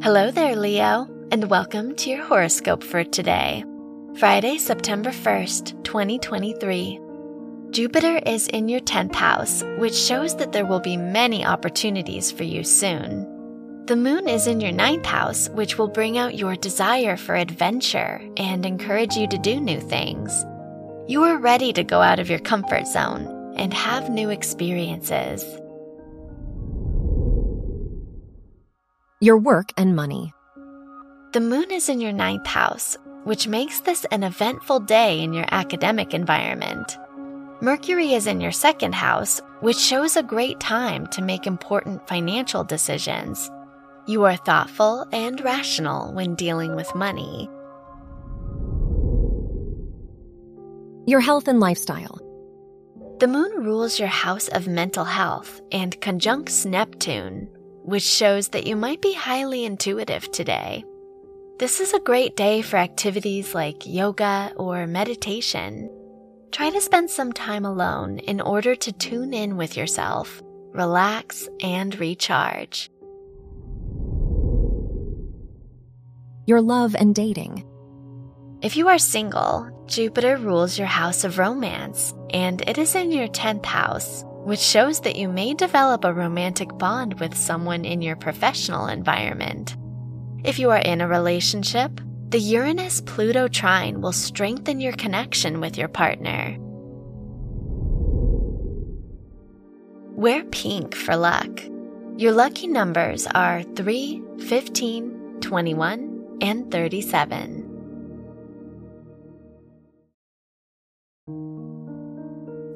Hello there, Leo, and welcome to your horoscope for today, Friday, September 1st, 2023. Jupiter is in your 10th house, which shows that there will be many opportunities for you soon. The moon is in your ninth house, which will bring out your desire for adventure and encourage you to do new things. You are ready to go out of your comfort zone and have new experiences. Your work and money. The moon is in your ninth house, which makes this an eventful day in your academic environment. Mercury is in your second house, which shows a great time to make important financial decisions. You are thoughtful and rational when dealing with money. Your health and lifestyle. The moon rules your house of mental health and conjuncts Neptune, which shows that you might be highly intuitive today. This is a great day for activities like yoga or meditation. Try to spend some time alone in order to tune in with yourself, relax, and recharge. Your love and dating. If you are single, Jupiter rules your house of romance, and it is in your 10th house, which shows that you may develop a romantic bond with someone in your professional environment. If you are in a relationship, the Uranus Pluto trine will strengthen your connection with your partner. Wear pink for luck. Your lucky numbers are 3, 15, 21, and 37.